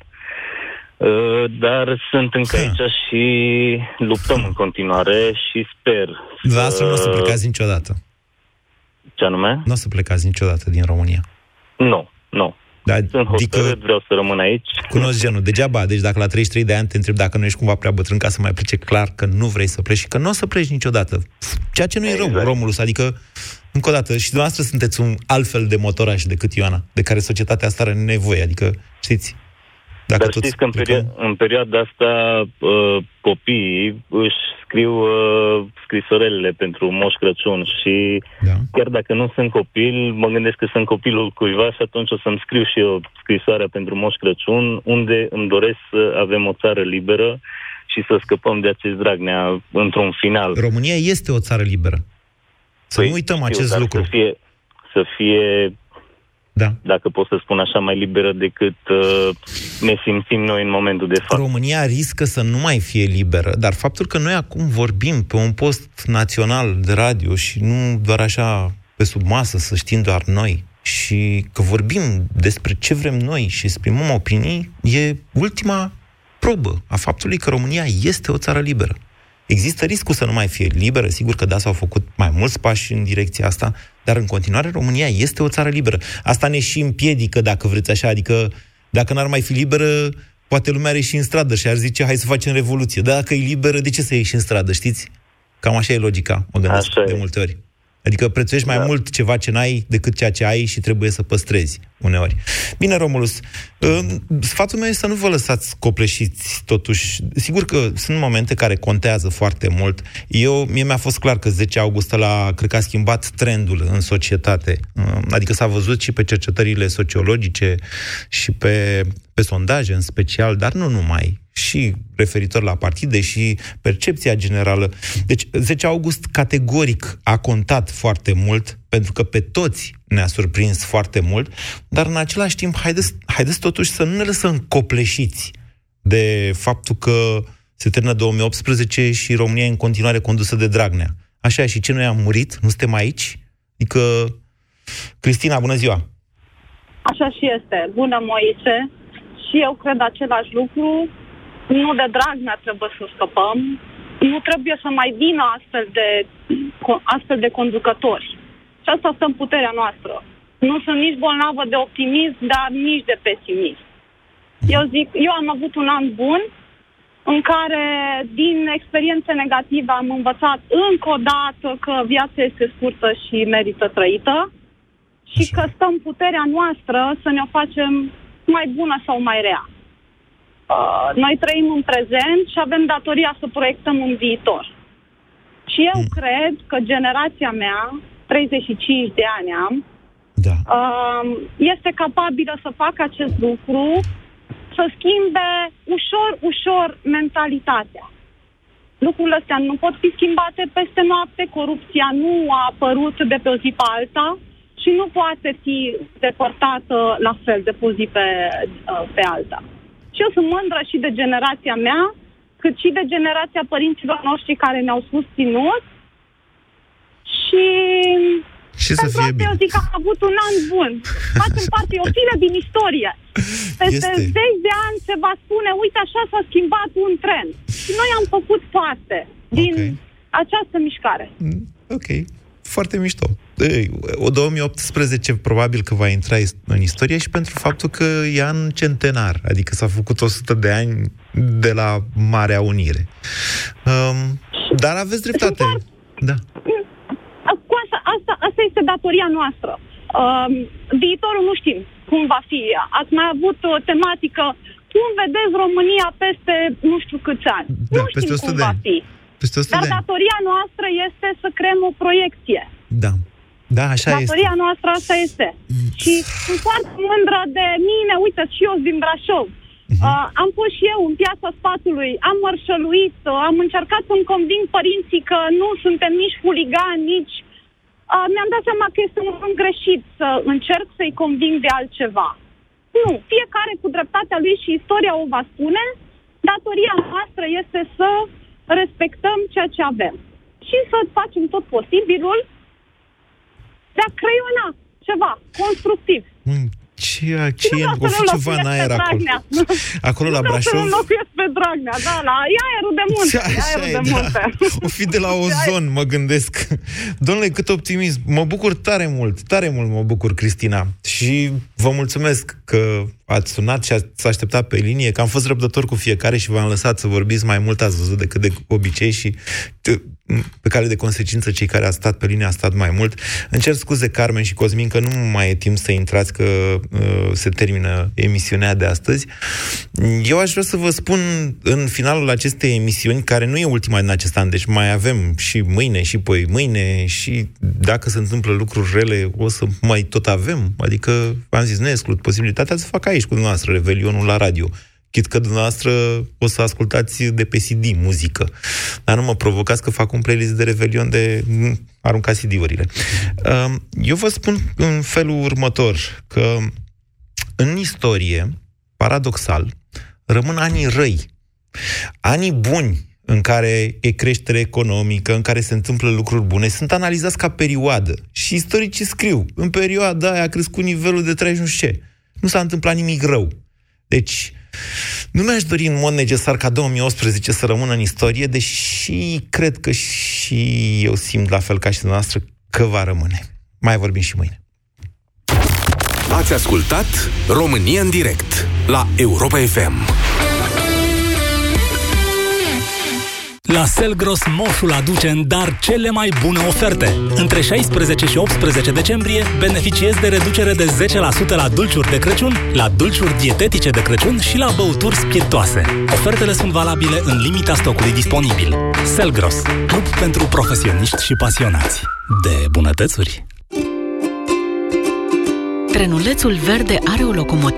Uh, Dar sunt încă aici și luptăm în continuare și sper Dumneavoastră nu o să plecați niciodată. Ce anume? Nu o să plecați niciodată din România. Nu, nu. Da, Sunt hotărât, vreau să rămân aici. Cunosc genul. Degeaba, deci dacă la 33 de ani te întreb dacă nu ești cumva prea bătrân ca să mai plece, clar că nu vrei să pleci și că nu o să pleci niciodată. Ceea ce nu e Exact. rău, Romulus. Adică, încă o dată, și dumneavoastră sunteți un altfel de motoraș decât Ioana, de care societatea asta are nevoie. Adică, știți, dacă Dar toți știți că în, plecăm- perio- în perioada asta uh, copiii își scriu uh, scrisorelele pentru Moș Crăciun și da. chiar dacă nu sunt copil, mă gândesc că sunt copilul cuiva și atunci o să-mi scriu și eu scrisoarea pentru Moș Crăciun unde îmi doresc să avem o țară liberă și să scăpăm de acest Dragnea într-un final. România este o țară liberă. Să nu uităm acest Păi, dar lucru. Să fie, să fie da. dacă pot să spun așa, mai liberă decât uh, ne simțim noi în momentul de față. România riscă să nu mai fie liberă, dar faptul că noi acum vorbim pe un post național de radio și nu doar așa pe sub masă, să știm doar noi, și că vorbim despre ce vrem noi și exprimăm opinii, e ultima probă a faptului că România este o țară liberă. Există riscul să nu mai fie liberă, sigur că da, s-au făcut mai mulți pași în direcția asta, dar în continuare România este o țară liberă. Asta ne și împiedică, dacă vreți așa, adică Dacă n-ar mai fi liberă, poate lumea ar ieși în stradă și ar zice, hai să facem revoluție. Dar dacă e liberă, de ce să ieși în stradă, știți? Cam așa e logica, mă gândesc Așa de e. multe ori. Adică prețuiești mai Da. mult ceva ce n-ai decât ceea ce ai și trebuie să păstrezi uneori. Bine, Romulus, uh, sfatul meu este să nu vă lăsați copleșiți totuși. Sigur că sunt momente care contează foarte mult. Eu, mie mi-a fost clar că 10 august la cred că a schimbat trendul în societate. Uh, Adică s-a văzut și pe cercetările sociologice și pe, pe sondaje în special, dar nu numai și referitor la partide și percepția generală. Deci 10 august categoric a contat foarte mult, pentru că pe toți ne-a surprins foarte mult, dar în același timp haideți, haideți totuși să nu ne lăsăm copleșiți de faptul că se termină 2018 și România e în continuare condusă de Dragnea. Așa e, și ce noi am murit? Nu suntem aici? Adică... Cristina, bună ziua! Așa și este. Bună, Moise. Și eu cred același lucru. Nu de Dragnea trebuie să scăpăm. Nu trebuie să mai vină astfel de, astfel de conducători. Și asta stă în puterea noastră. Nu sunt nici bolnavă de optimism, dar nici de pesimism. Eu zic, eu am avut un an bun în care, din experiențe negative, am învățat încă o dată că viața este scurtă și merită trăită și că stă în puterea noastră să ne o facem mai bună sau mai rea. Uh, noi trăim în prezent și avem datoria să proiectăm un viitor. Și eu cred că generația mea, 35 de ani am, da. uh, este capabilă să facă acest lucru, să schimbe ușor, ușor mentalitatea. Lucrurile astea nu pot fi schimbate peste noapte, corupția nu a apărut de pe o zi pe alta și nu poate fi depărtată la fel de pe o zi pe, uh, pe alta. Și eu sunt mândră și de generația mea, cât și de generația părinților noștri care ne-au susținut și Și să pentru fie asta bine. eu zic că am avut un an bun. Facem parte, e o fire din istorie. Peste Este. zeci de ani se va spune, uite așa s-a schimbat un tren. Și noi am făcut parte din această mișcare. Ok, foarte mișto. Ei, O 2018 probabil că va intra is- în istorie și pentru faptul că e an centenar, adică s-a făcut 100 de ani de la Marea Unire. Um, dar aveți dreptate. Da. Cu asta, asta, asta este datoria noastră. Um, viitorul nu știm cum va fi. Ați mai avut o tematică cum vedeți România peste nu știu câți ani. Da, nu peste știm 100 cum de va ani. fi. Peste 100 Dar de ani. datoria noastră este să creăm o proiecție. Da. Da, așa este. Datoria noastră asta este. Și sunt foarte mândră de mine, uite, și eu sunt din Brașov. Mhm. Uh, am fost și eu în piața spatului, am mărșăluit, uh, am încercat să-mi conving părinții că nu suntem nici huligani, nici... Uh, mi-am dat seama că este un rând greșit să încerc să-i conving de altceva. Nu, fiecare cu dreptatea lui și istoria o va spune, datoria noastră este să respectăm ceea ce avem. Și să facem tot posibilul de a creiona ceva constructiv. Ce, ce e? O fi ceva în aer acolo. Acolo la Nu vreau să Brașov? înlocuiesc pe Dragnea, da, la e aerul de munte, e Așa aerul e, de da. munte. O fi de la ozon, mă gândesc. Domnule, cât optimism. Mă bucur tare mult, tare mult mă bucur, Cristina. Și vă mulțumesc că ați sunat și ați așteptat pe linie, că am fost răbdător cu fiecare și v-am lăsat să vorbiți mai mult, ați văzut, decât de obicei și t- pe care de consecință cei care a stat pe linie a stat mai mult. Îmi cer scuze, Carmen și Cosmin, că nu mai e timp să intrați, că uh, se termină emisiunea de astăzi. Eu aș vrea să vă spun în finalul acestei emisiuni, care nu e ultima din acest an, deci mai avem și mâine și poi mâine și dacă se întâmplă lucruri rele, o să mai tot avem. Adică, am zis, nu exclud posibilitatea să fac aici cu dumneavoastră Revelionul la radio. Chit că dumneavoastră o să ascultați de pe CD muzică. Dar nu mă provocați că fac un playlist de Revelion de mm, arunca CD-urile. Um, Eu vă spun în felul următor, că în istorie, paradoxal, rămân anii răi. Anii buni în care e creștere economică, în care se întâmplă lucruri bune, sunt analizați ca perioadă. Și istoricii scriu, în perioada aia a crescut nivelul de trai și nu știu ce. Nu s-a întâmplat nimic rău. Deci, nu mi-aș dori în mod necesar ca 2018 să rămână în istorie, deși cred că și eu simt la fel ca și dumneavoastră că va rămâne. Mai vorbim și mâine. Ați ascultat România în direct la Europa FM. La Selgros, Moșul aduce în dar cele mai bune oferte. Între 16 și 18 decembrie beneficiezi de reducere de 10% la dulciuri de Crăciun, la dulciuri dietetice de Crăciun și la băuturi spiritoase. Ofertele sunt valabile în limita stocului disponibil. Selgros, club pentru profesioniști și pasionați de bunătățuri. Trenulețul verde are o locomotivă